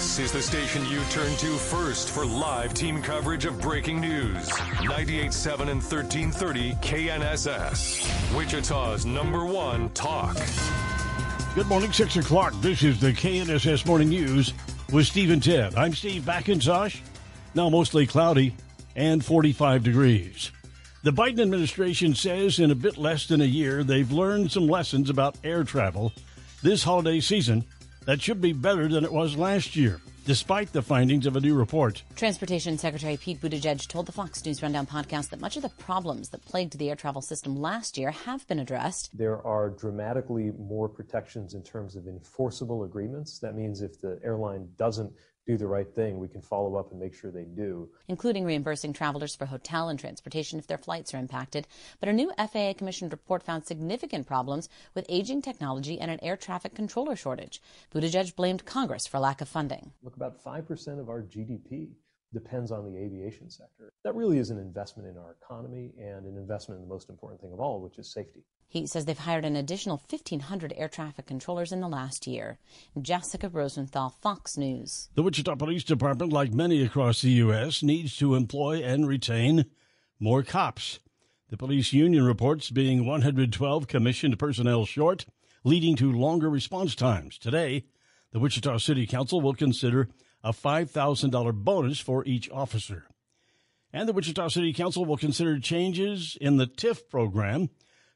This is the station you turn to first for live team coverage of breaking news. 98.7 and 1330 KNSS. Wichita's number one talk. Good morning, 6 o'clock. This is the KNSS Morning News with Steve and Ted. I'm Steve McIntosh. Now mostly cloudy and 45 degrees. The Biden administration says in a bit less than a year they've learned some lessons about air travel this holiday season that should be better than it was last year, despite the findings of a new report. Transportation Secretary Pete Buttigieg told the Fox News Rundown podcast that much of the problems that plagued the air travel system last year have been addressed. There are dramatically more protections in terms of enforceable agreements. That means if the airline doesn't do the right thing, we can follow up and make sure they do. Including reimbursing travelers for hotel and transportation if their flights are impacted. But a new FAA commissioned report found significant problems with aging technology and an air traffic controller shortage. Buttigieg blamed Congress for lack of funding. Look, about 5% of our GDP depends on the aviation sector. That really is an investment in our economy and an investment in the most important thing of all, which is safety. He says they've hired an additional 1,500 air traffic controllers in the last year. Jessica Rosenthal, Fox News. The Wichita Police Department, like many across the U.S., needs to employ and retain more cops. The police union reports being 112 commissioned personnel short, leading to longer response times. Today, the Wichita City Council will consider a $5,000 bonus for each officer. And the Wichita City Council will consider changes in the TIF program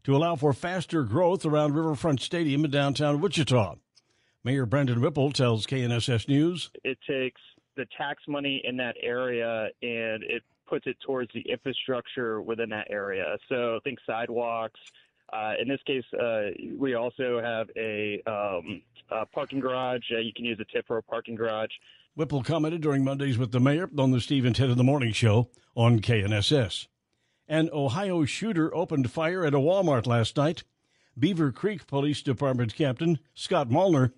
to allow for faster growth around Riverfront Stadium in downtown Wichita. Mayor Brandon Whipple tells KNSS News. It takes the tax money in that area and it puts it towards the infrastructure within that area. So think sidewalks. Uh, in this case, uh, we also have a, um, a parking garage. Uh, you can use a TIF for a parking garage. Whipple commented during Mondays with the mayor on the Steve and Ted in the Morning Show on KNSS. An Ohio shooter opened fire at a Walmart last night. Beavercreek Police Department Captain Scott Molnar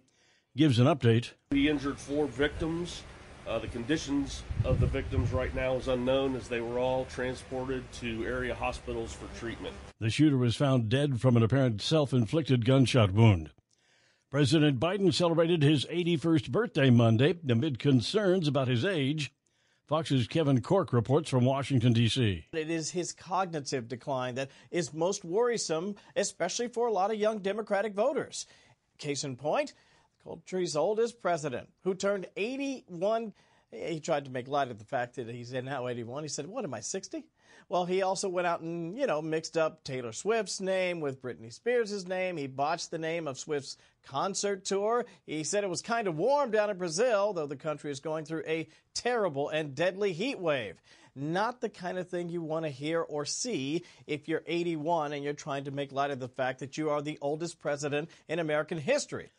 gives an update. He injured four victims. Uh, the conditions of the victims right now is unknown as they were all transported to area hospitals for treatment. The shooter was found dead from an apparent self inflicted gunshot wound. President Biden celebrated his 81st birthday Monday amid concerns about his age. Fox's Kevin Corke reports from Washington, D.C. It is his cognitive decline that is most worrisome, especially for a lot of young Democratic voters. Case in point, the country's oldest president, who turned 81. He tried to make light of the fact that he's now 81. He said, What am I, 60? Well, he also went out and, you know, mixed up Taylor Swift's name with Britney Spears' name. He botched the name of Swift's concert tour. He said it was kind of warm down in Brazil, though the country is going through a terrible and deadly heat wave. Not the kind of thing you want to hear or see if you're 81 and you're trying to make light of the fact that you are the oldest president in American history.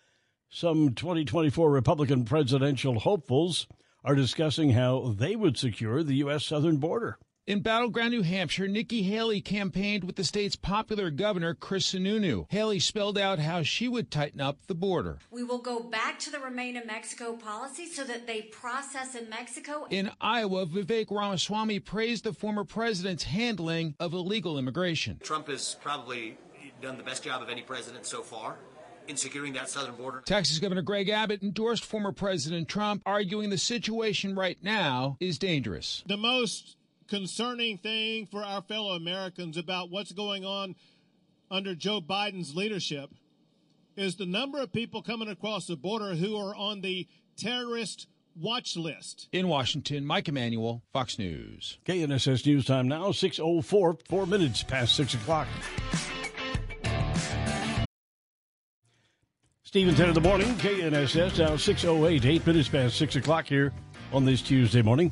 Some 2024 Republican presidential hopefuls are discussing how they would secure the U.S. southern border. In battleground New Hampshire, Nikki Haley campaigned with the state's popular governor, Chris Sununu. Haley spelled out how she would tighten up the border. We will go back to the Remain in Mexico policy so that they process in Mexico. In Iowa, Vivek Ramaswamy praised the former president's handling of illegal immigration. Trump has probably done the best job of any president so far in securing that southern border. Texas Governor Greg Abbott endorsed former President Trump, arguing the situation right now is dangerous. The most concerning thing for our fellow Americans about what's going on under Joe Biden's leadership is the number of people coming across the border who are on the terrorist watch list. In Washington, Mike Emanuel, Fox News. KNSS News Time now, 6.04, four minutes past 6 o'clock. Steve and Ted in the morning, KNSS now 6.08, eight minutes past 6 o'clock here on this Tuesday morning.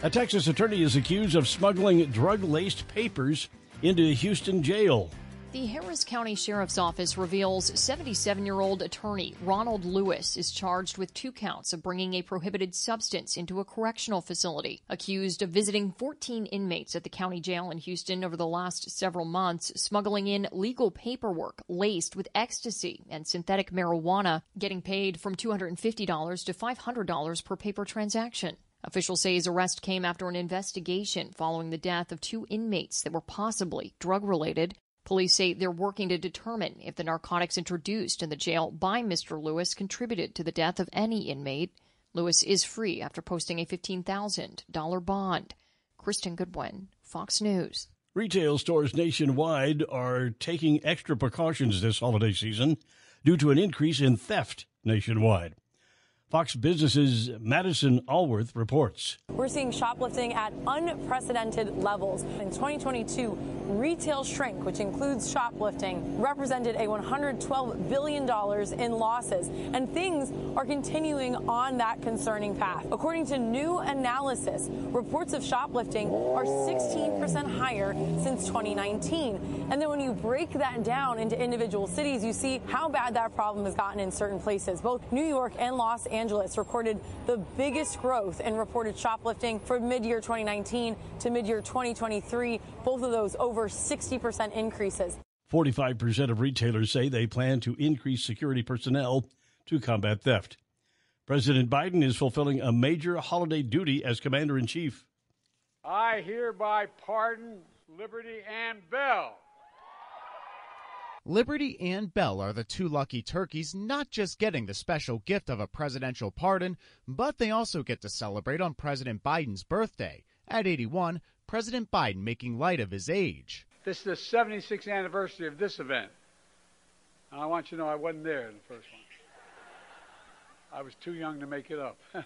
A Texas attorney is accused of smuggling drug laced papers into a Houston jail. The Harris County Sheriff's Office reveals 77 year old attorney Ronald Lewis is charged with two counts of bringing a prohibited substance into a correctional facility. Accused of visiting 14 inmates at the county jail in Houston over the last several months, smuggling in legal paperwork laced with ecstasy and synthetic marijuana, getting paid from $250 to $500 per paper transaction. Officials say his arrest came after an investigation following the death of two inmates that were possibly drug related. Police say they're working to determine if the narcotics introduced in the jail by Mr. Lewis contributed to the death of any inmate. Lewis is free after posting a $15,000 bond. Kristen Goodwin, Fox News. Retail stores nationwide are taking extra precautions this holiday season due to an increase in theft nationwide. Fox Business's Madison Alworth reports. We're seeing shoplifting at unprecedented levels. In 2022, retail shrink, which includes shoplifting, represented a $112 billion in losses. And things are continuing on that concerning path. According to new analysis, reports of shoplifting are 16% higher since 2019. And then when you break that down into individual cities, you see how bad that problem has gotten in certain places. Both New York and Los Angeles recorded the biggest growth in reported shoplifting from mid-year 2019 to mid-year 2023. Both of those over 60% increases. 45% of retailers say they plan to increase security personnel to combat theft. President Biden is fulfilling a major holiday duty as commander in chief. I hereby pardon Liberty and Bell. Liberty and Bell are the two lucky turkeys not just getting the special gift of a presidential pardon, but they also get to celebrate on President Biden's birthday. At 81, President Biden making light of his age. This is the 76th anniversary of this event. And I want you to know I wasn't there in the first one. I was too young to make it up.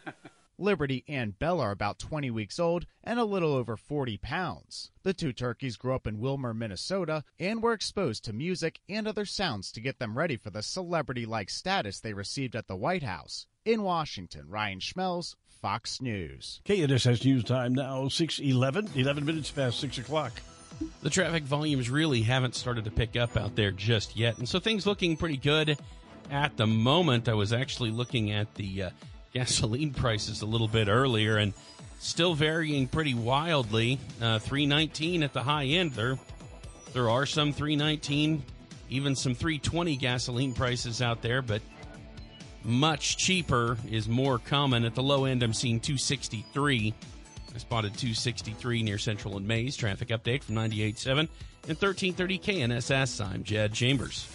Liberty and Bella are about 20 weeks old and a little over 40 pounds. The two turkeys grew up in Willmar, Minnesota, and were exposed to music and other sounds to get them ready for the celebrity like status they received at the White House. In Washington, Ryan Schmelz, Fox News. KNSS News Time now, 611, 11 minutes past 6 o'clock. The traffic volumes really haven't started to pick up out there just yet, and so things looking pretty good at the moment. I was actually looking at the uh, gasoline prices a little bit earlier and still varying pretty wildly. Uh, 319 at the high end. There, there are some 319, even some 320 gasoline prices out there, but much cheaper is more common. At the low end, I'm seeing 263. I spotted 263 near Central and Maize. Traffic update from 98.7 and 1330 KNSS. I'm Jed Chambers.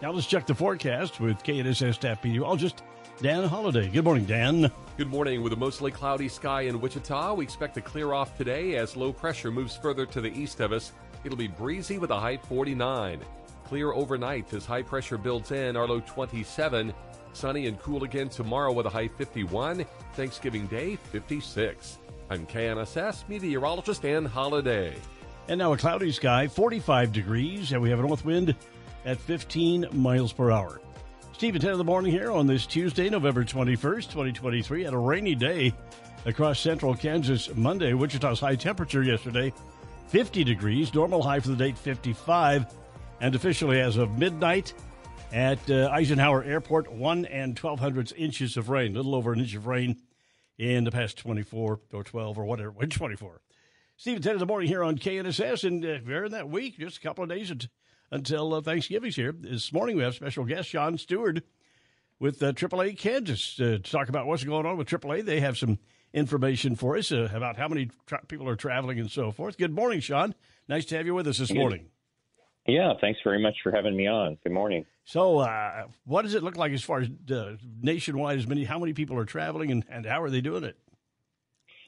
Now let's check the forecast with KNSS staff meteorologist Dan Holiday. Good morning, Dan. Good morning. With a mostly cloudy sky in Wichita, we expect to clear off today as low pressure moves further to the east of us. It'll be breezy with a high 49. Clear overnight as high pressure builds in, our low 27. Sunny and cool again tomorrow with a high 51. Thanksgiving Day 56. I'm KNSS meteorologist Dan Holiday. And now a cloudy sky, 45 degrees, and we have a north wind at 15 miles per hour. Steve and Ted in the morning here on this Tuesday, November 21st, 2023, at a rainy day across central Kansas Monday. Wichita's high temperature yesterday, 50 degrees, normal high for the date 55, and officially as of midnight at uh, Eisenhower Airport, 1 and 12 hundredths inches of rain, a little over an inch of rain in the past 24 or 12 or whatever, 24. Steve and Ted in the morning here on KNSS, and uh, we're that week, just a couple of days until uh, Thanksgiving's here. This morning we have special guest Shawn Steward with uh, AAA Kansas to talk about what's going on with AAA. They have some information for us uh, about how many tra- people are traveling and so forth. Good morning, Shawn. Nice to have you with us this morning. Yeah, thanks very much for having me on. Good morning. So, uh, what does it look like as far as uh, nationwide? As many, how many people are traveling, and, and how are they doing it?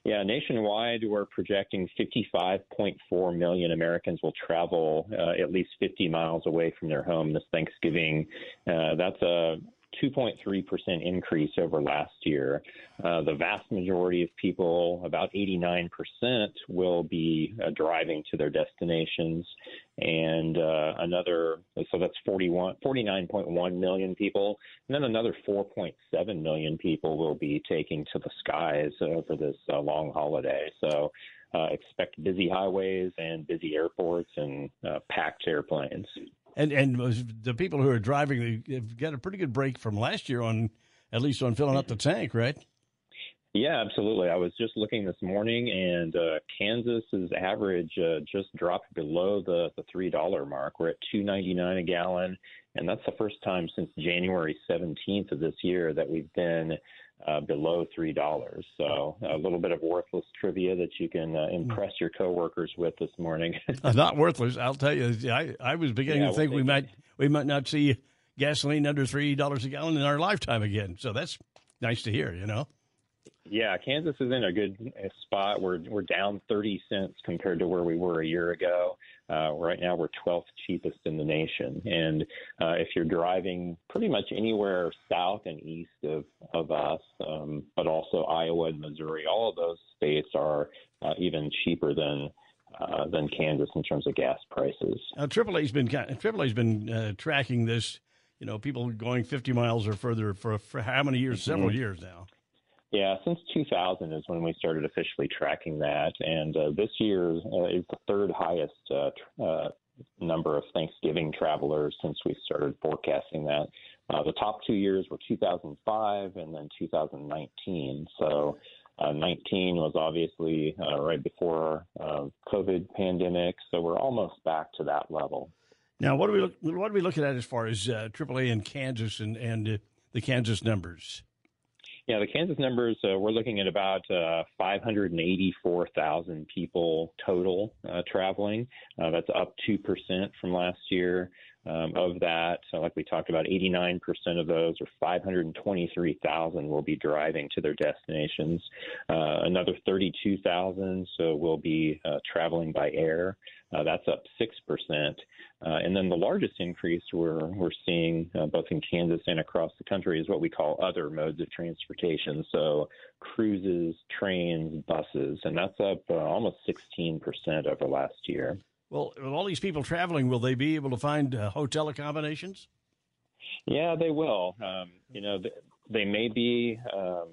Yeah, nationwide, we're projecting 55.4 million Americans will travel uh, at least 50 miles away from their home this Thanksgiving. Uh, that's a 2.3% increase over last year. Uh, the vast majority of people, about 89%, will be uh, driving to their destinations. And uh, another, so that's 41, 49.1 million people. And then another 4.7 million people will be taking to the skies over this uh, long holiday. So uh, expect busy highways and busy airports and uh, packed airplanes. And and the people who are driving have got a pretty good break from last year on at least on filling up the tank, right? Yeah, absolutely. I was just looking this morning, and uh, Kansas's average uh, just dropped below the the three dollar mark. We're at two ninety nine a gallon, and that's the first time since January seventeenth of this year that we've been uh, below three dollars. So a little bit of worthless trivia that you can uh, impress your coworkers with this morning. Uh, not worthless, I'll tell you. I, I was beginning Yeah, to think we might we might not see gasoline under three dollars a gallon in our lifetime again. So that's nice to hear. You know. Yeah, Kansas is in a good uh, spot. We're we're down 30 cents compared to where we were a year ago. Uh, right now, we're 12th cheapest in the nation. And uh, if you're driving pretty much anywhere south and east of of us, um, but also Iowa and Missouri, all of those states are uh, even cheaper than. Uh, than Kansas in terms of gas prices. Now, AAA's been AAA's been uh, tracking this. You know, people going 50 miles or further for for how many years? Several Mhm. years now. Yeah, since 2000 is when we started officially tracking that, and uh, this year uh, is the third highest uh, tr- uh, number of Thanksgiving travelers since we started forecasting that. Uh, the top two years were 2005 and then 2019. So. Uh, 19 was obviously right before COVID pandemic, so we're almost back to that level. Now, what are we what are we looking at as far as AAA in Kansas and and the Kansas numbers? Yeah, the Kansas numbers, uh, we're looking at about uh, 584,000 people total uh, traveling. Uh, that's up 2% from last year. Um, of that, so like we talked about, 89% of those, or 523,000, will be driving to their destinations. Uh, another 32,000 so will be uh, traveling by air. Uh, that's up 6%. Uh, and then the largest increase we're, we're seeing uh, both in Kansas and across the country is what we call other modes of transportation. So cruises, trains, buses, and that's up uh, almost 16% over last year. Well, with all these people traveling, will they be able to find uh, hotel accommodations? Yeah, they will. Um, you know, th- they may be um,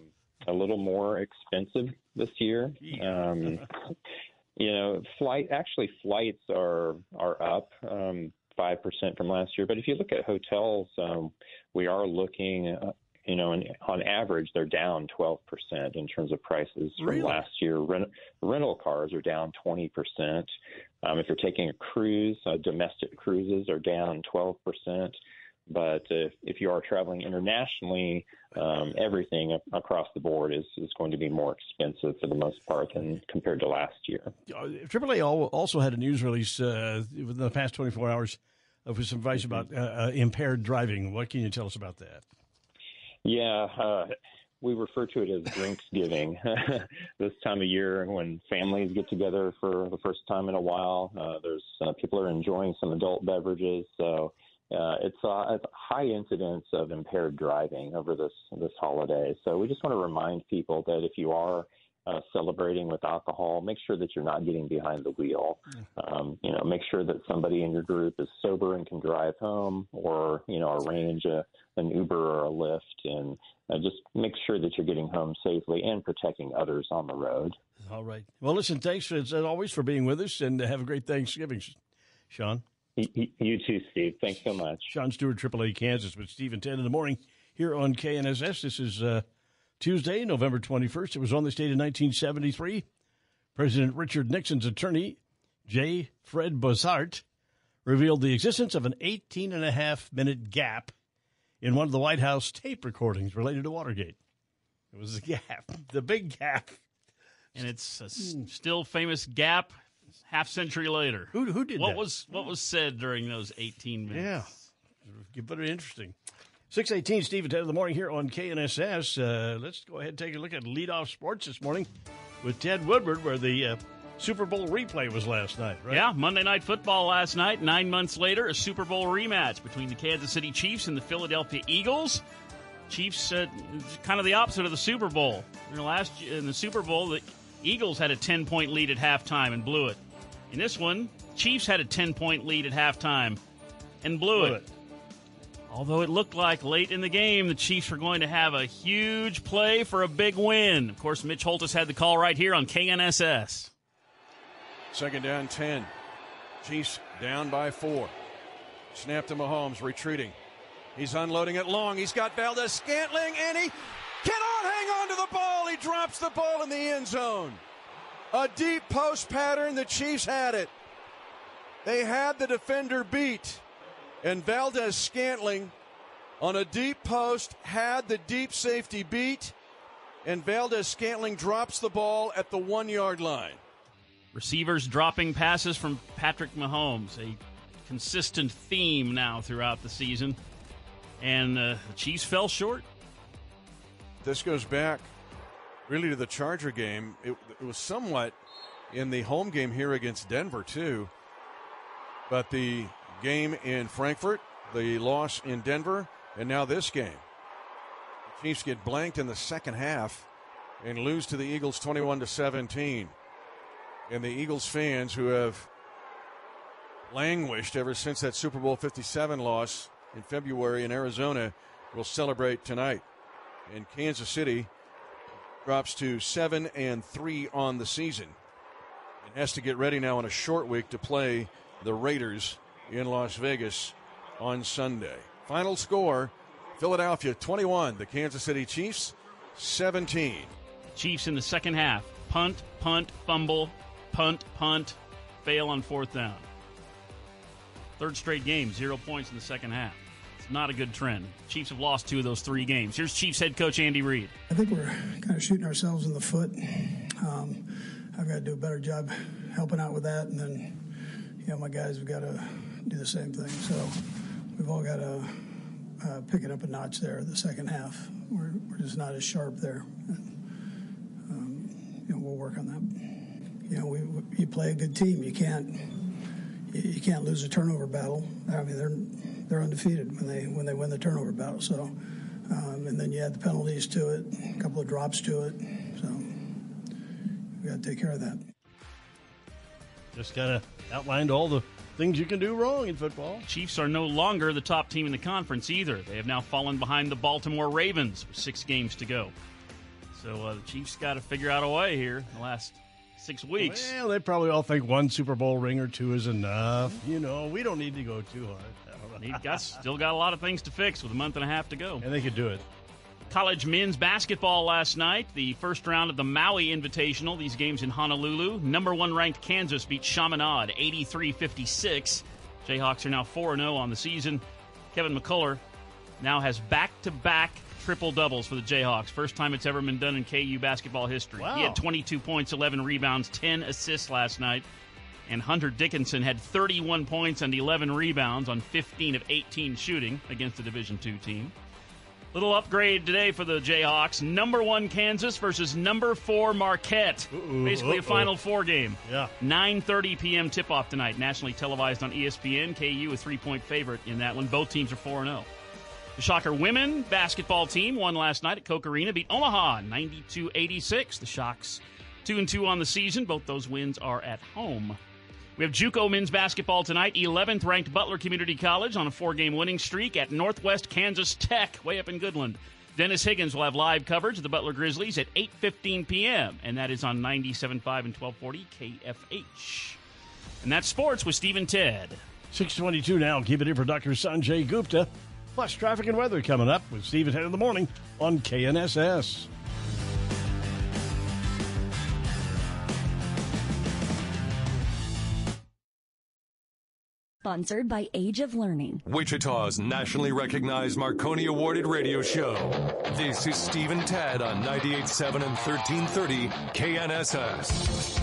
a little more expensive this year. Um, you know, flight actually flights are are up um, five percent from last year. But if you look at hotels, um, we are looking. Uh, you know, and on average, they're down 12% in terms of prices from Really? last year. Rent, rental cars are down 20%. Um, if you're taking a cruise, uh, domestic cruises are down 12%. But if, if you are traveling internationally, um, everything across the board is, is going to be more expensive for the most part than compared to last year. Uh, AAA also had a news release uh, within the past 24 hours uh, with some advice about uh, uh, impaired driving. What can you tell us about that? Yeah, uh, we refer to it as drinks giving this time of year, when families get together for the first time in a while, uh, there's uh, people are enjoying some adult beverages, so uh, it's, it's a high incidence of impaired driving over this this holiday. So we just want to remind people that if you are uh, celebrating with alcohol, make sure that you're not getting behind the wheel. Um, you know, make sure that somebody in your group is sober and can drive home, or you know, arrange a, an Uber or a Lyft, and uh, just make sure that you're getting home safely and protecting others on the road. All right. Well, listen, thanks as always for being with us, and have a great Thanksgiving, Shawn. You too, Steve. Thanks so much. Shawn Steward, AAA Kansas, with Steve and Ted in the morning here on KNSS. This is uh, Tuesday, November 21st. It was on this date in 1973. President Richard Nixon's attorney, J. Fred Buzhardt, revealed the existence of an 18 and a half minute gap in one of the White House tape recordings related to Watergate. It was a gap, the big gap. and it's a s- still famous gap half century later. Who who did what that? was what was said during those 18 minutes? Yeah. Very interesting. 618, Steve, and Ted in the morning here on KNSS. Uh, let's go ahead and take a look at leadoff sports this morning with Ted Woodward, where the uh, Super Bowl replay was last night, right? Yeah, Monday Night Football last night. Nine months later, a Super Bowl rematch between the Kansas City Chiefs and the Philadelphia Eagles. Chiefs, uh, kind of the opposite of the Super Bowl. In the last in the Super Bowl, the Eagles had a ten point lead at halftime and blew it. In this one, Chiefs had a ten point lead at halftime and blew, Blew it. Although it looked like late in the game, the Chiefs were going to have a huge play for a big win. Of course, Mitch Holthus had the call right here on KNSS. Second down, 10. Chiefs down by four. Snap to Mahomes, retreating. He's unloading it long. He's got Valdes-Scantling, and he cannot hang on to the ball. He drops the ball in the end zone. A deep post pattern. The Chiefs had it. They had the defender beat. And Valdes-Scantling on a deep post had the deep safety beat. And Valdes-Scantling drops the ball at the one yard line. Receivers dropping passes from Patrick Mahomes, a consistent theme now throughout the season. And uh, the Chiefs fell short. This goes back really to the Charger game. It, it was somewhat in the home game here against Denver, too. But the game in Frankfurt, the loss in Denver, and now this game. The Chiefs get blanked in the second half and lose to the Eagles 21 to 17. And the Eagles fans who have languished ever since that Super Bowl 57 loss in February in Arizona will celebrate tonight. And Kansas City drops to 7 and 3 on the season. And has to get ready now in a short week to play the Raiders in Las Vegas on Sunday. Final score Philadelphia 21, the Kansas City Chiefs 17. Chiefs in the second half. Punt, punt, fumble, punt, punt, fail on fourth down. Third straight game, zero points in the second half. It's not a good trend. Chiefs have lost two of those three games. Here's Chiefs head coach Andy Reid. I think we're kind of shooting ourselves in the foot. Um, I've got to do a better job helping out with that, and then, you know, my guys have got to do the same thing. So we've all got to uh, pick it up a notch there. The second half, we're, we're just not as sharp there. And, um, you know, we'll work on that. You know, we, we, you play a good team. You can't you can't lose a turnover battle. I mean, they're they're undefeated when they when they win the turnover battle. So, um, and then you add the penalties to it, a couple of drops to it. So, we got to take care of that. Just kind of outlined all the things you can do wrong in football. Chiefs are no longer the top team in the conference either. They have now fallen behind the Baltimore Ravens with six games to go. So uh, the Chiefs got to figure out a way here in the last six weeks. Well, they probably all think one Super Bowl ring or two is enough. You know, we don't need to go too hard. He got still got a lot of things to fix with a month and a half to go. And they could do it. College men's basketball last night, the first round of the Maui Invitational. These games in Honolulu. Number one ranked Kansas beat Chaminade 83 56. Jayhawks are now 4 0 on the season. Kevin McCullar now has back to back triple doubles for the Jayhawks. First time it's ever been done in KU basketball history. Wow. He had 22 points, 11 rebounds, 10 assists last night. And Hunter Dickinson had 31 points and 11 rebounds on 15 of 18 shooting against the Division II team. Little upgrade today for the Jayhawks. Number one Kansas versus number four Marquette. Uh-oh, Basically a uh-oh. Final Four game. Yeah. 9:30 p.m. tip-off tonight, nationally televised on ESPN. KU a three-point favorite in that one. Both teams are four and zero. The Shocker women basketball team won last night at Koch Arena, beat Omaha 92-86. The Shocks 2 and 2 on the season. Both those wins are at home. We have JUCO men's basketball tonight. 11th ranked Butler Community College on a four-game winning streak at Northwest Kansas Tech, way up in Goodland. Dennis Higgins will have live coverage of the Butler Grizzlies at 8:15 p.m. and that is on 97.5 and 1240 KFH. And that's sports with Steve and Ted. 622 now. Keep it here for Dr. Sanjay Gupta. Plus traffic and weather coming up with Steve and Ted in the morning on KNSS. Sponsored by Age of Learning. Wichita's nationally recognized Marconi Awarded radio show. This is Steve and Ted on 98.7 and 1330 KNSS.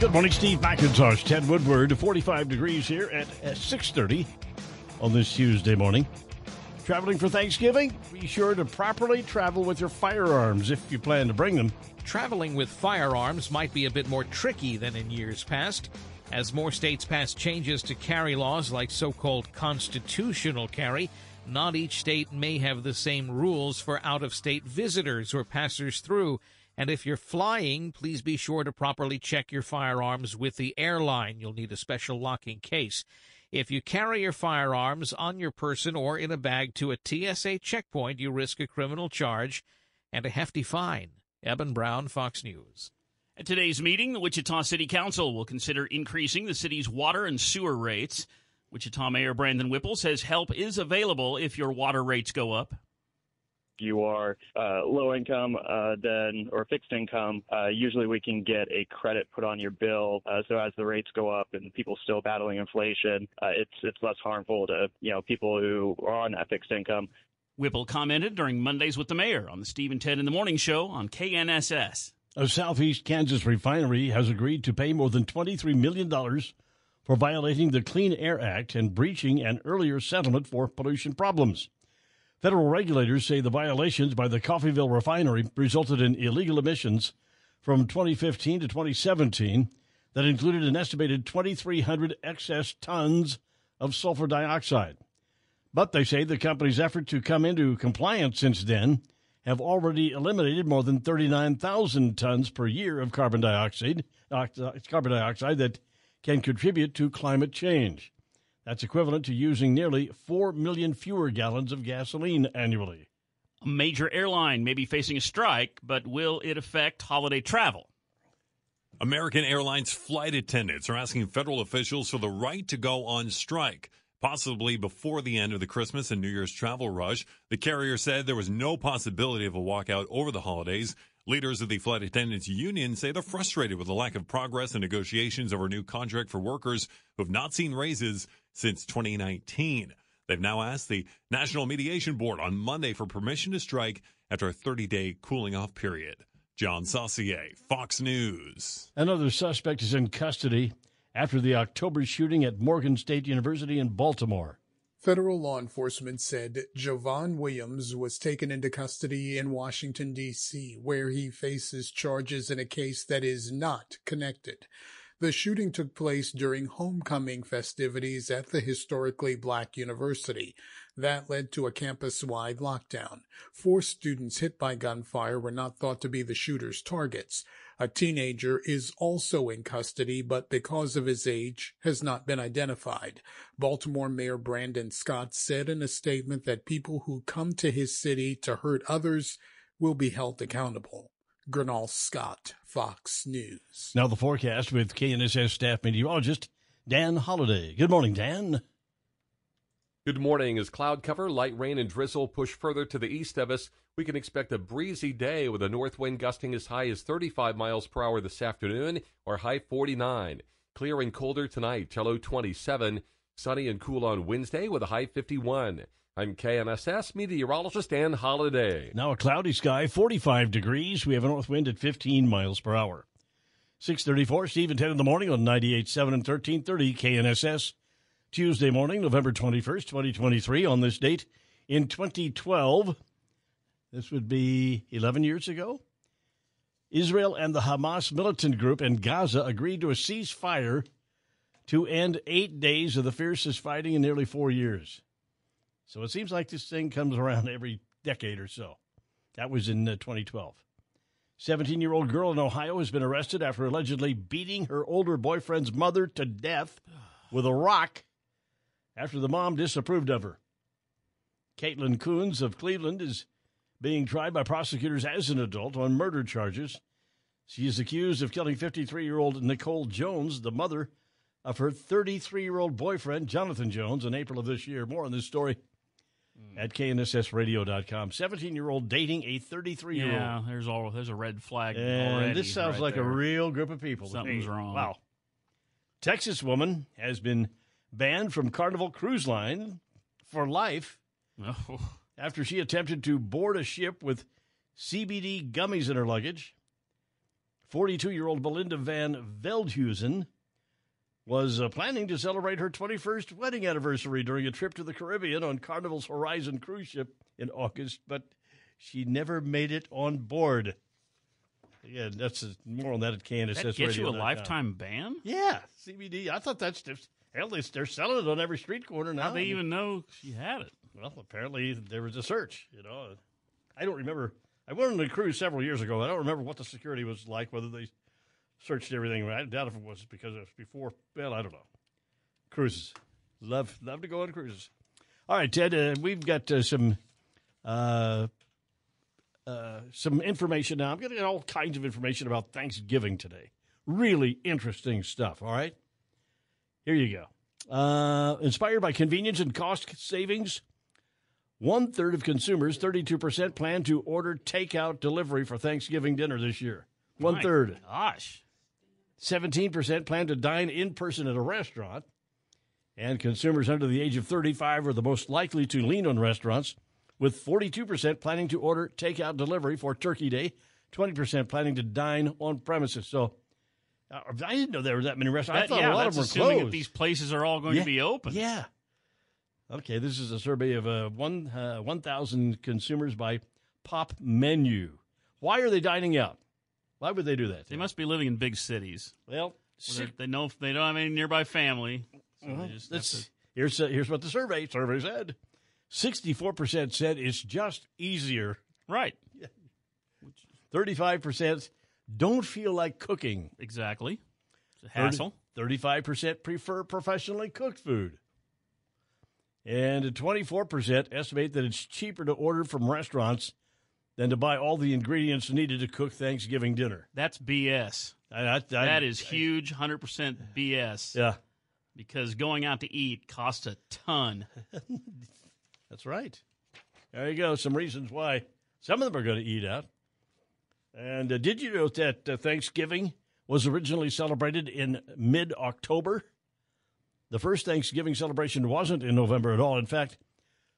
Good morning, Steve McIntosh, Ted Woodward. 45 degrees here at, at 6.30 on this Tuesday morning. Traveling for Thanksgiving? Be sure to properly travel with your firearms if you plan to bring them. Traveling with firearms might be a bit more tricky than in years past. As more states pass changes to carry laws like so called constitutional carry, not each state may have the same rules for out of state visitors or passers through. And if you're flying, please be sure to properly check your firearms with the airline. You'll need a special locking case. If you carry your firearms on your person or in a bag to a TSA checkpoint, you risk a criminal charge and a hefty fine. Eben Brown, Fox News. At today's meeting, the Wichita City Council will consider increasing the city's water and sewer rates. Wichita Mayor Brandon Whipple says help is available if your water rates go up. you are uh, low income uh, then or fixed income, uh, usually we can get a credit put on your bill. Uh, so as the rates go up and people still battling inflation, uh, it's it's less harmful to you know people who are on that fixed income. Whipple commented during Mondays with the Mayor on the Steve and Ted in the Morning Show on KNSS. A Southeast Kansas refinery has agreed to pay more than $23 million for violating the Clean Air Act and breaching an earlier settlement for pollution problems. Federal regulators say the violations by the Coffeyville refinery resulted in illegal emissions from 2015 to 2017 that included an estimated 2,300 excess tons of sulfur dioxide. But they say the company's effort to come into compliance since then have already eliminated more than 39,000 tons per year of carbon dioxide, carbon dioxide that can contribute to climate change. That's equivalent to using nearly 4 million fewer gallons of gasoline annually. A major airline may be facing a strike, but will it affect holiday travel? American Airlines flight attendants are asking federal officials for the right to go on strike. Possibly before the end of the Christmas and New Year's travel rush, the carrier said there was no possibility of a walkout over the holidays. Leaders of the flight attendants union say they're frustrated with the lack of progress in negotiations over a new contract for workers who have not seen raises since 2019. They've now asked the National Mediation Board on Monday for permission to strike after a 30 day cooling off period. John Saucier, Fox News. Another suspect is in custody after the October shooting at Morgan State University in Baltimore. Federal law enforcement said Jovan Williams was taken into custody in Washington, D.C., where he faces charges in a case that is not connected. The shooting took place during homecoming festivities at the historically black university. That led to a campus wide lockdown. Four students hit by gunfire were not thought to be the shooter's targets. A teenager is also in custody, but because of his age, has not been identified. Baltimore Mayor Brandon Scott said in a statement that people who come to his city to hurt others will be held accountable. Gernal Scott, Fox News. Now the forecast with KNSS staff meteorologist Dan Holliday. Good morning, Dan. Good morning. As cloud cover, light rain, and drizzle push further to the east of us, we can expect a breezy day with a north wind gusting as high as 35 miles per hour this afternoon or high 49. Clear and colder tonight, low 27. Sunny and cool on Wednesday with a high 51. I'm KNSS meteorologist Dan Holliday. Now a cloudy sky, 45 degrees. We have a north wind at 15 miles per hour. 634, Steve and Ted in the morning on 98.7 and 1330 KNSS. Tuesday morning, November 21st, 2023, on this date in 2012. This would be 11 years ago. Israel and the Hamas militant group in Gaza agreed to a ceasefire to end eight days of the fiercest fighting in nearly four years. So it seems like this thing comes around every decade or so. That was in uh, 2012. 17 year old girl in Ohio has been arrested after allegedly beating her older boyfriend's mother to death with a rock after the mom disapproved of her. Caitlin Coons of Cleveland is being tried by prosecutors as an adult on murder charges. She is accused of killing 53 year old Nicole Jones, the mother of her 33 year old boyfriend, Jonathan Jones, in April of this year. More on this story hmm. at knssradio.com. 17 year old dating a 33 year old. Yeah, there's all there's a red flag And already. this sounds right like there. a real group of people. Something's wrong. Wow. Texas woman has been banned from Carnival Cruise Line for life Oh. after she attempted to board a ship with CBD gummies in her luggage. 42 year old Belinda Van Veldhuizen was uh, planning to celebrate her 21st wedding anniversary during a trip to the Caribbean on Carnival's Horizon cruise ship in August, but she never made it on board. Yeah, that's uh, more on that at KNSS That gets you a lifetime ban? Yeah, CBD. I thought that's just hell. They, they're selling it on every street corner now. How they even know she had it? Well, apparently there was a search. You know, I don't remember. I went on a cruise several years ago. I don't remember what the security was like. Whether they searched everything. I doubt if it was because it was before. Well, I don't know. Cruises. Love love to go on cruises. All right, Ted. Uh, we've got uh, some uh, uh, some information now. I'm going to get all kinds of information about Thanksgiving today. Really interesting stuff. All right. Here you go. Uh, inspired by convenience and cost savings, one third of consumers, 32%, plan to order takeout delivery for Thanksgiving dinner this year. One My third. Gosh. 17% plan to dine in person at a restaurant. And consumers under the age of 35 are the most likely to lean on restaurants, with 42% planning to order takeout delivery for Turkey Day, 20% planning to dine on premises. So uh, I didn't know there were that many restaurants. I thought yeah, a lot of them were assuming closed. that these places are all going Yeah. to be open. Yeah. Okay, this is a survey of uh, one uh, 1,000 consumers by Pop Menu. Why are they dining out? Why would they do that? They must be living in big cities. Well, they know they don't have any nearby family. So Uh-huh. to- here's uh, here's what the survey survey said. Sixty-four percent said it's just easier. Right. Thirty-five percent don't feel like cooking. Exactly. It's a hassle. Thirty-five percent prefer professionally cooked food, and twenty-four percent estimate that it's cheaper to order from restaurants than to buy all the ingredients needed to cook Thanksgiving dinner. That's BS. I, I, I- that is huge, 100% BS. Yeah. Because going out to eat costs a ton. That's right. There you go. Some reasons why some of them are going to eat out. And uh, did you know that uh, Thanksgiving was originally celebrated in mid October? The first Thanksgiving celebration wasn't in November at all. In fact,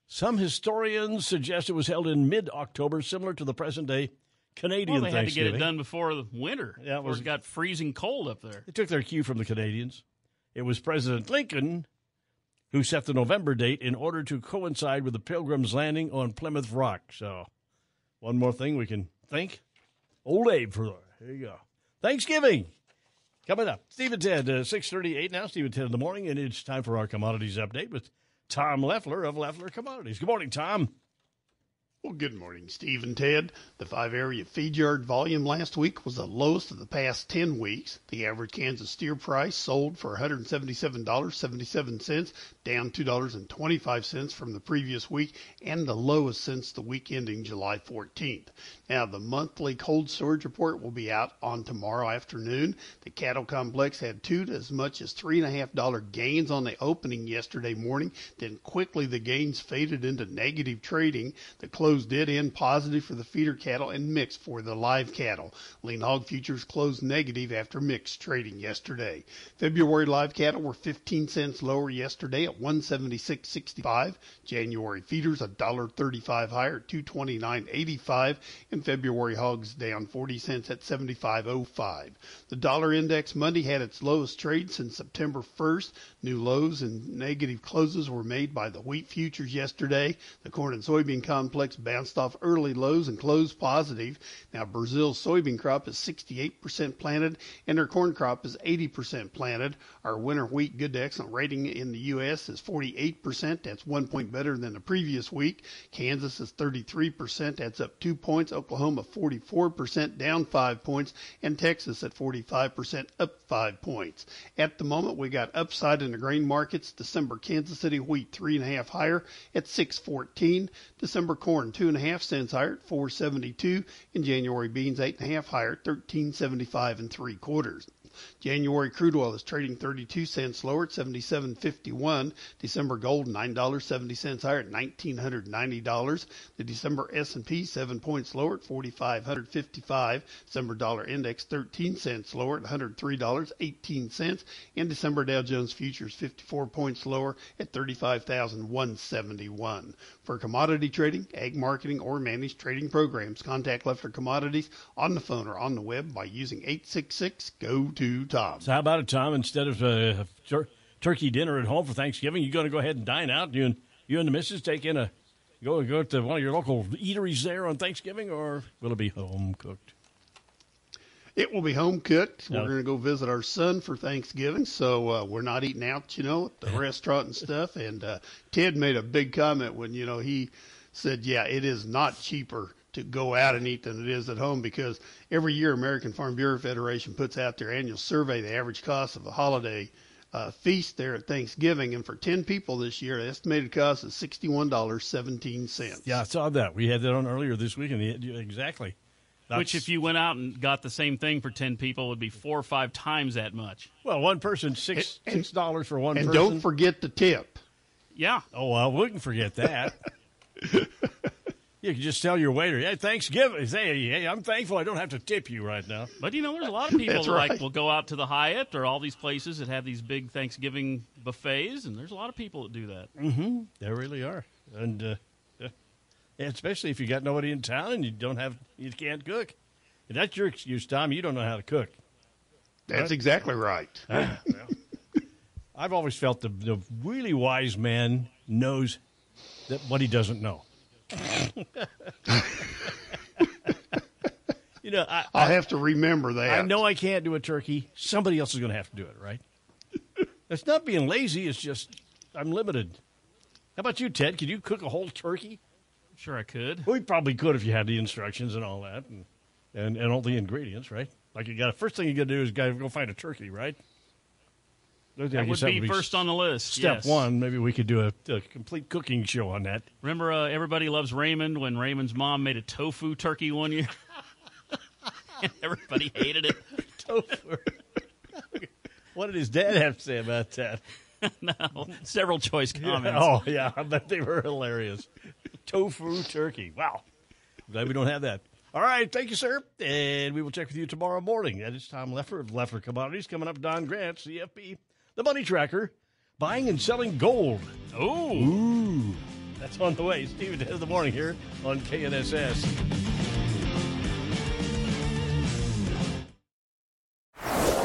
some historians suggest it was held in mid October, similar to the present day Canadian Well, they had to get it done before the winter. Yeah, it was- it got freezing cold up there. They took their cue from the Canadians. It was President Lincoln who set the November date in order to coincide with the Pilgrims' landing on Plymouth Rock. So, one more thing we can thank Old Abe for. There you go. Thanksgiving coming up. Steve and Ted, uh, six thirty-eight now. Steve and Ted in the morning, and it's time for our commodities update with Tom Leffler of Leffler Commodities. Good morning, Tom. Well, good morning, Steve and Ted. The five area feed yard volume last week was the lowest of the past 10 weeks. The average Kansas steer price sold for $177.77, down $2.25 from the previous week, and the lowest since the week ending July 14th. Now, the monthly cold storage report will be out on tomorrow afternoon. The cattle complex had two to as much as $3.5 gains on the opening yesterday morning. Then quickly the gains faded into negative trading. The close did end positive for the feeder cattle and mixed for the live cattle. Lean hog futures closed negative after mixed trading yesterday. February live cattle were 15 cents lower yesterday at 176.65. January feeders $1.35 higher at 229.85 and February hogs down 40 cents at 75.05. The dollar index Monday had its lowest trade since September 1st. New lows and negative closes were made by the wheat futures yesterday. The corn and soybean complex bounced off early lows and closed positive. Now Brazil's soybean crop is 68% planted and their corn crop is 80% planted. Our winter wheat good to excellent rating in the U.S. is 48%. That's one point better than the previous week. Kansas is 33%. That's up two points. Oklahoma 44%, down five points. And Texas at 45%, up five points. At the moment, we got upside in the grain markets. December Kansas City wheat three and a half higher at 614. December corn two and a half cents higher at 472. And January beans eight and a half higher at 1375 and three quarters. January crude oil is trading 32 cents lower at 77.51. December gold $9.70 higher at $1990. The December S&P 7 points lower at 4555. December dollar index 13 cents lower at $103.18 and December Dow Jones futures 54 points lower at 35,171. For commodity trading, ag marketing or managed trading programs, contact Leffler Commodities on the phone or on the web by using 866 go to Tom. So how about it, Tom? Instead of uh, tur- turkey dinner at home for Thanksgiving, you going to go ahead and dine out? You and you and the missus take in a go go to one of your local eateries there on Thanksgiving, or will it be home cooked? It will be home cooked. No. We're going to go visit our son for Thanksgiving, so uh, we're not eating out, you know, at the restaurant and stuff. And uh, Ted made a big comment when you know he said, "Yeah, it is not cheaper." To go out and eat than it is at home because every year American Farm Bureau Federation puts out their annual survey. The average cost of a holiday uh, feast there at Thanksgiving. And for 10 people this year, the estimated cost is $61.17. Yeah, I saw that. We had that on earlier this week, and exactly. Which, if you went out and got the same thing for 10 people, would be four or five times that much. Well, one person, six And- six dollars for one and person. don't forget the tip. Yeah. Oh, well, we can forget that. you can just tell your waiter, "Hey, Thanksgiving. Say, hey, I'm thankful I don't have to tip you right now." But you know, there's a lot of people That's that like will go out to the Hyatt or all these places that have these big Thanksgiving buffets, and there's a lot of people that do that. Mm-hmm. There really are, and uh, yeah, especially if you got nobody in town and you don't have, you can't cook. And that's your excuse, Tom. You don't know how to cook. That's Right? exactly right. Ah, well. I've always felt the, the really wise man knows that what he doesn't know. you know, I, I'll have to remember that. I know I can't do a turkey. Somebody else is going to have to do it, right? it's not being lazy. It's just I'm limited. How about you, Ted? Could you cook a whole turkey? Sure, I could. We probably could if you had the instructions and all that, and and, and all the ingredients, right? Like you got first thing you got to do is got to go find a turkey, right? I That would be first on the list. Step yes. one. Maybe we could do a, a complete cooking show on that. Remember, uh, everybody loves Raymond when Raymond's mom made a tofu turkey one year. everybody hated it. tofu. What did his dad have to say about that? no, several choice comments. Oh yeah, I bet they were hilarious. Tofu turkey. Wow. Glad we don't have that. All right, thank you, sir. And we will check with you tomorrow morning. That is Tom Leffler of Leffler Commodities coming up. Don Grant, CFP, the Money Tracker, buying and selling gold. Oh, Ooh, that's on the way. Steve in the morning here on KNSS.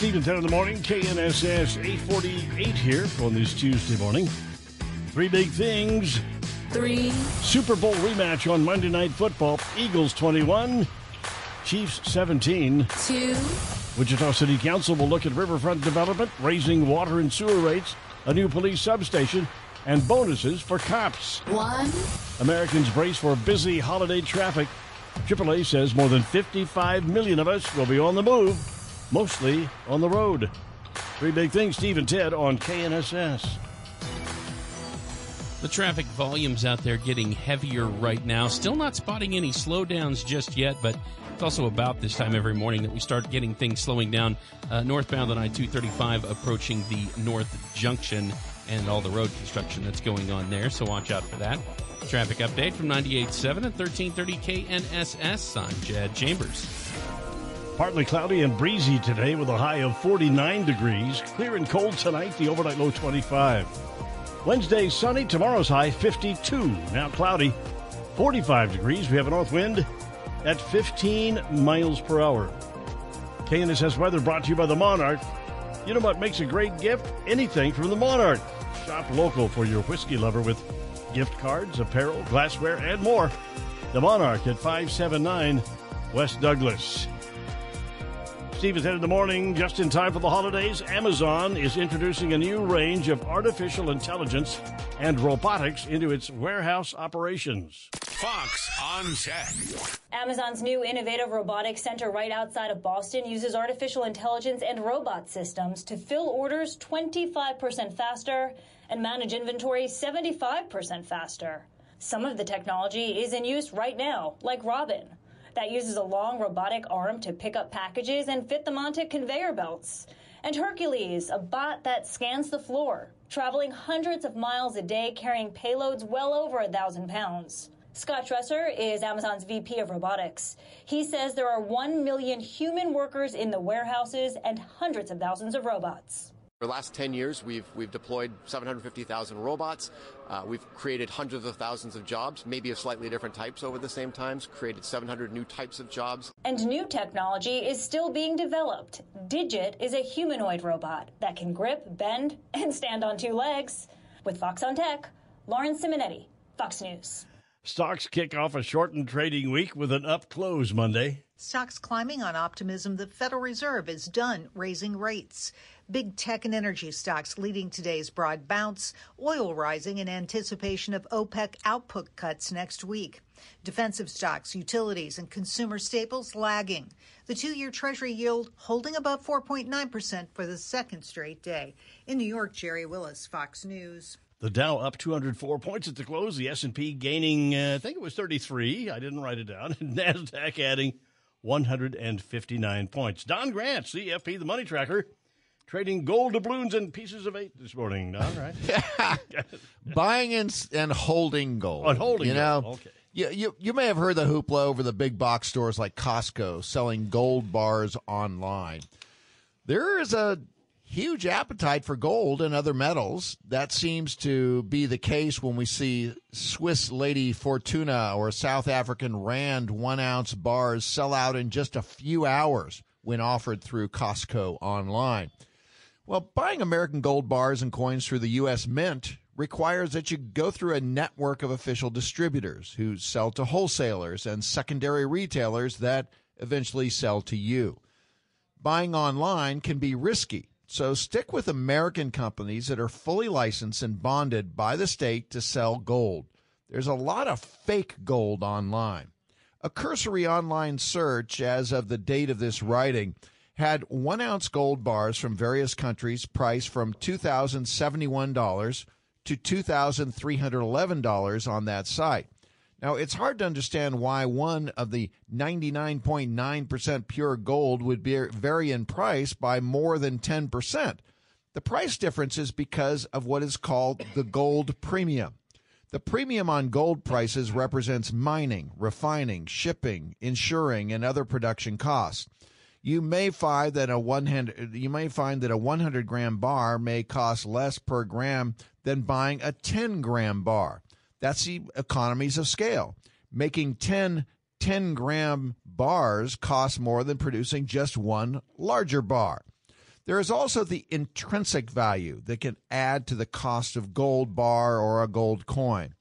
Steve and Ted in the morning, KNSS 848 here on this Tuesday morning. Three big things. Three. Super Bowl rematch on Monday Night Football. Eagles 21, Chiefs 17. Two. Wichita City Council will look at riverfront development, raising water and sewer rates, a new police substation, and bonuses for cops. One. Americans brace for busy holiday traffic. AAA says more than 55 million of us will be on the move, mostly on the road. Three big things, Steve and Ted on KNSS. The traffic volumes out there getting heavier right now. Still not spotting any slowdowns just yet, but it's also about this time every morning that we start getting things slowing down. Uh, northbound on I 235 approaching the North Junction and all the road construction that's going on there, so watch out for that. Traffic update from 98.7 and 1330 KNSS. I'm Jed Chambers. Partly cloudy and breezy today with a high of 49 degrees. Clear and cold tonight, the overnight low 25. Wednesday, sunny. Tomorrow's high 52. Now cloudy, 45 degrees. We have a north wind at 15 miles per hour. KNSS weather brought to you by the Monarch. You know what makes a great gift? Anything from the Monarch. Shop local for your whiskey lover with gift cards, apparel, glassware, and more. The Monarch at 579 West Douglas. Steve is in the morning, just in time for the holidays. Amazon is introducing a new range of artificial intelligence and robotics into its warehouse operations. Fox on Tech. Amazon's new innovative robotics center right outside of Boston uses artificial intelligence and robot systems to fill orders 25% faster and manage inventory 75% faster. Some of the technology is in use right now, like Robin, that uses a long robotic arm to pick up packages and fit them onto conveyor belts. And Hercules, a bot that scans the floor, traveling hundreds of miles a day carrying payloads well over a thousand pounds. Scott Dresser is Amazon's VP of robotics. He says there are 1 million human workers in the warehouses and hundreds of thousands of robots. For the last 10 years, we've, we've deployed 750,000 robots. Uh, we've created hundreds of thousands of jobs, maybe of slightly different types over the same times, created 700 new types of jobs. And new technology is still being developed. Digit is a humanoid robot that can grip, bend, and stand on two legs. With Fox on Tech, Lauren Simonetti, Fox News. Stocks kick off a shortened trading week with an up close Monday. Stocks climbing on optimism the Federal Reserve is done raising rates. Big tech and energy stocks leading today's broad bounce, oil rising in anticipation of OPEC output cuts next week. Defensive stocks, utilities, and consumer staples lagging. The two year Treasury yield holding above 4.9% for the second straight day. In New York, Jerry Willis, Fox News. The Dow up 204 points at the close. The S&P gaining, uh, I think it was 33. I didn't write it down. Nasdaq adding 159 points. Don Grant, CFP, the money tracker, trading gold doubloons and pieces of eight this morning. Don, right? Buying and, and holding gold. Holding you gold, know, okay. You, you, you may have heard the hoopla over the big box stores like Costco selling gold bars online. There is a huge appetite for gold and other metals. That seems to be the case when we see Swiss Lady Fortuna or South African Rand one ounce bars sell out in just a few hours when offered through Costco online. Well, buying American gold bars and coins through the U.S. Mint requires that you go through a network of official distributors who sell to wholesalers and secondary retailers that eventually sell to you. Buying online can be risky, so stick with American companies that are fully licensed and bonded by the state to sell gold. There's a lot of fake gold online. A cursory online search as of the date of this writing had one ounce gold bars from various countries priced from $2,071 to $2,311 on that site. Now, it's hard to understand why one of the 99.9% pure gold would be, vary in price by more than 10%. The price difference is because of what is called the gold premium. The premium on gold prices represents mining, refining, shipping, insuring, and other production costs. You may find that a 100 you may find that a 100 gram bar may cost less per gram than buying a 10 gram bar. That's the economies of scale. Making 10 10 gram bars costs more than producing just one larger bar. There is also the intrinsic value that can add to the cost of gold bar or a gold coin.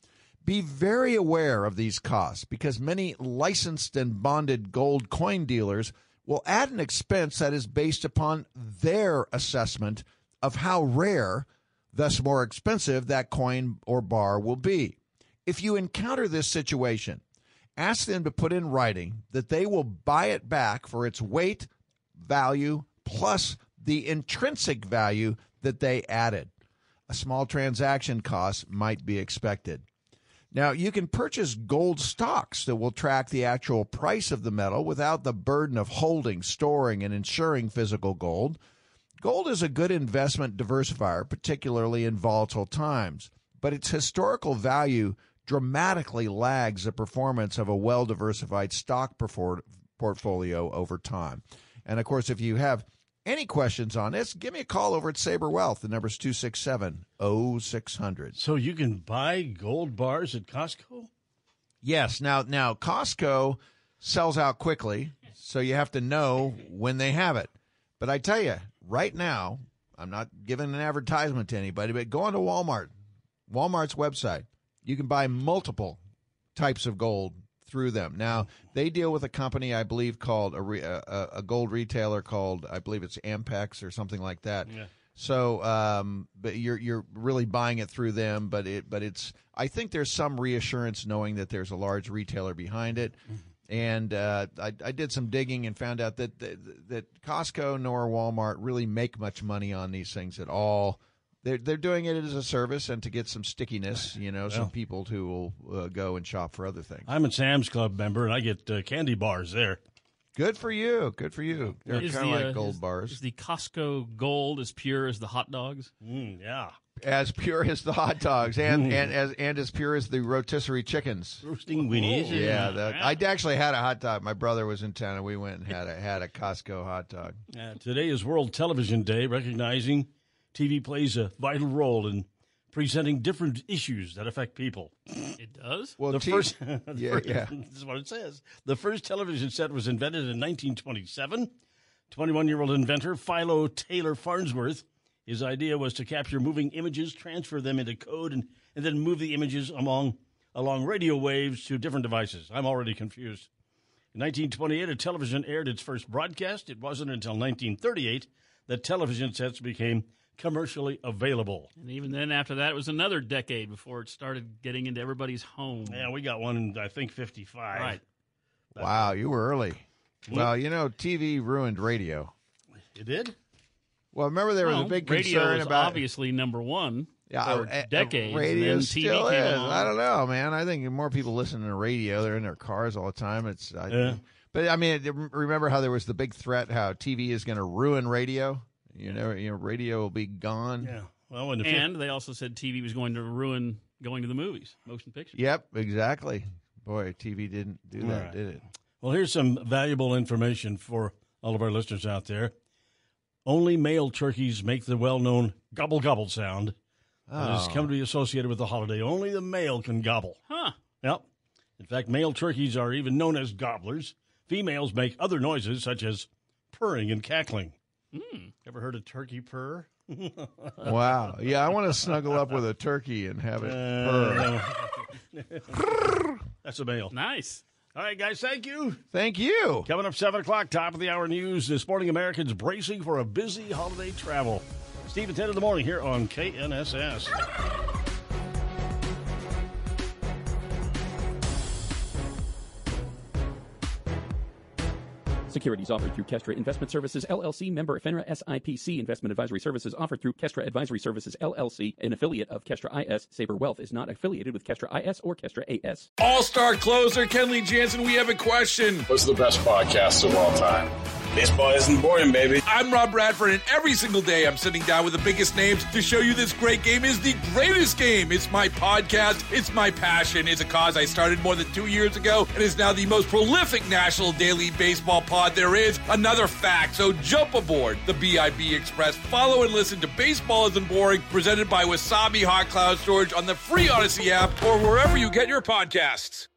Be very aware of these costs because many licensed and bonded gold coin dealers will add an expense that is based upon their assessment of how rare, thus more expensive, that coin or bar will be. If you encounter this situation, ask them to put in writing that they will buy it back for its weight, value, plus the intrinsic value that they added. A small transaction cost might be expected. Now, you can purchase gold stocks that will track the actual price of the metal without the burden of holding, storing, and insuring physical gold. Gold is a good investment diversifier, particularly in volatile times, but its historical value dramatically lags the performance of a well diversified stock portfolio over time. And of course, if you have any questions on this, give me a call over at Saber Wealth. The number's 267 0600. So you can buy gold bars at Costco? Yes. Now, now Costco sells out quickly, so you have to know when they have it. But I tell you, right now, I'm not giving an advertisement to anybody, but go on to Walmart, Walmart's website. You can buy multiple types of gold through them. Now they deal with a company I believe called a, re, a, a gold retailer called I believe it's Ampex or something like that. Yeah. So, um, but you're you're really buying it through them, but it but it's I think there's some reassurance knowing that there's a large retailer behind it. And uh, I, I did some digging and found out that, that that Costco nor Walmart really make much money on these things at all they're they're doing it as a service and to get some stickiness, you know, some people who will uh, go and shop for other things. I'm a Sam's Club member, and I get uh, candy bars there. Good for you. Good for you. They're kind of the, like uh, gold is- bars. Is the Costco gold as pure as the hot dogs? Mm, yeah. as pure as the hot dogs and and as and as pure as the rotisserie chickens. Roasting weenies. Yeah, the, I actually had a hot dog. My brother was in town, and we went and had a had a Costco hot dog. Uh, today is World Television Day, recognizing TV plays a vital role in presenting different issues that affect people. It does. Well, the T- first, yeah, first- yeah. This is what it says. The first television set was invented in 1927. 21-year-old inventor Philo Taylor Farnsworth. His idea was to capture moving images, transfer them into code, and, and then move the images along along radio waves to different devices. I'm already confused. In 1928, a television aired its first broadcast. It wasn't until 1938 that television sets became commercially available. And even then, after that, it was another decade before it started getting into everybody's home. Yeah, we got one in I think 55. Right. Wow, you were early. Well, you know, TV ruined radio. It did? Well, remember there was Well, a big radio concern about obviously number one yeah, for uh, uh, decades. Radio and then still TV came is. along. I don't know, man. I think more people listen to radio. They're in their cars all the time. It's I, Yeah. But I mean, remember how there was the big threat how TV is going to ruin radio? You know, you know, radio will be gone. Yeah. Well, in the And they also said TV was going to ruin going to the movies, motion pictures. Yep, exactly. Boy, TV didn't do that, All right. did it? Well, here's some valuable information for all of our listeners out there. Only male turkeys make the well known gobble gobble sound that has Oh. come to be associated with the holiday. Only the male can gobble. Huh. Yep. In fact, male turkeys are even known as gobblers. Females make other noises such as purring and cackling. Hmm. Ever heard a turkey purr? Wow. Yeah, I want to snuggle up with a turkey and have it Uh, purr. That's a male. Nice. All right, guys, thank you. Thank you. Coming up 7 o'clock, top of the hour news. This morning, Americans bracing for a busy holiday travel. Steve and Ted in the morning here on KNSS. Securities offered through Kestra Investment Services LLC, member FINRA SIPC. Investment advisory services offered through Kestra Advisory Services LLC, an affiliate of Kestra IS. Saber Wealth is not affiliated with Kestra IS or Kestra AS. All star closer Kenley Jansen, we have a question. What's the best podcast of all time? Baseball isn't boring, baby. I'm Rob Bradford, and every single day I'm sitting down with the biggest names to show you this great game is the greatest game. It's my podcast, it's my passion. It's a cause I started more than two years ago and is now the most prolific national daily baseball there is. Another fact, so jump aboard the BIB Express. Follow and listen to Baseball Isn't Boring, presented by Wasabi Hot Cloud Storage on the free Audacy app or wherever you get your podcasts.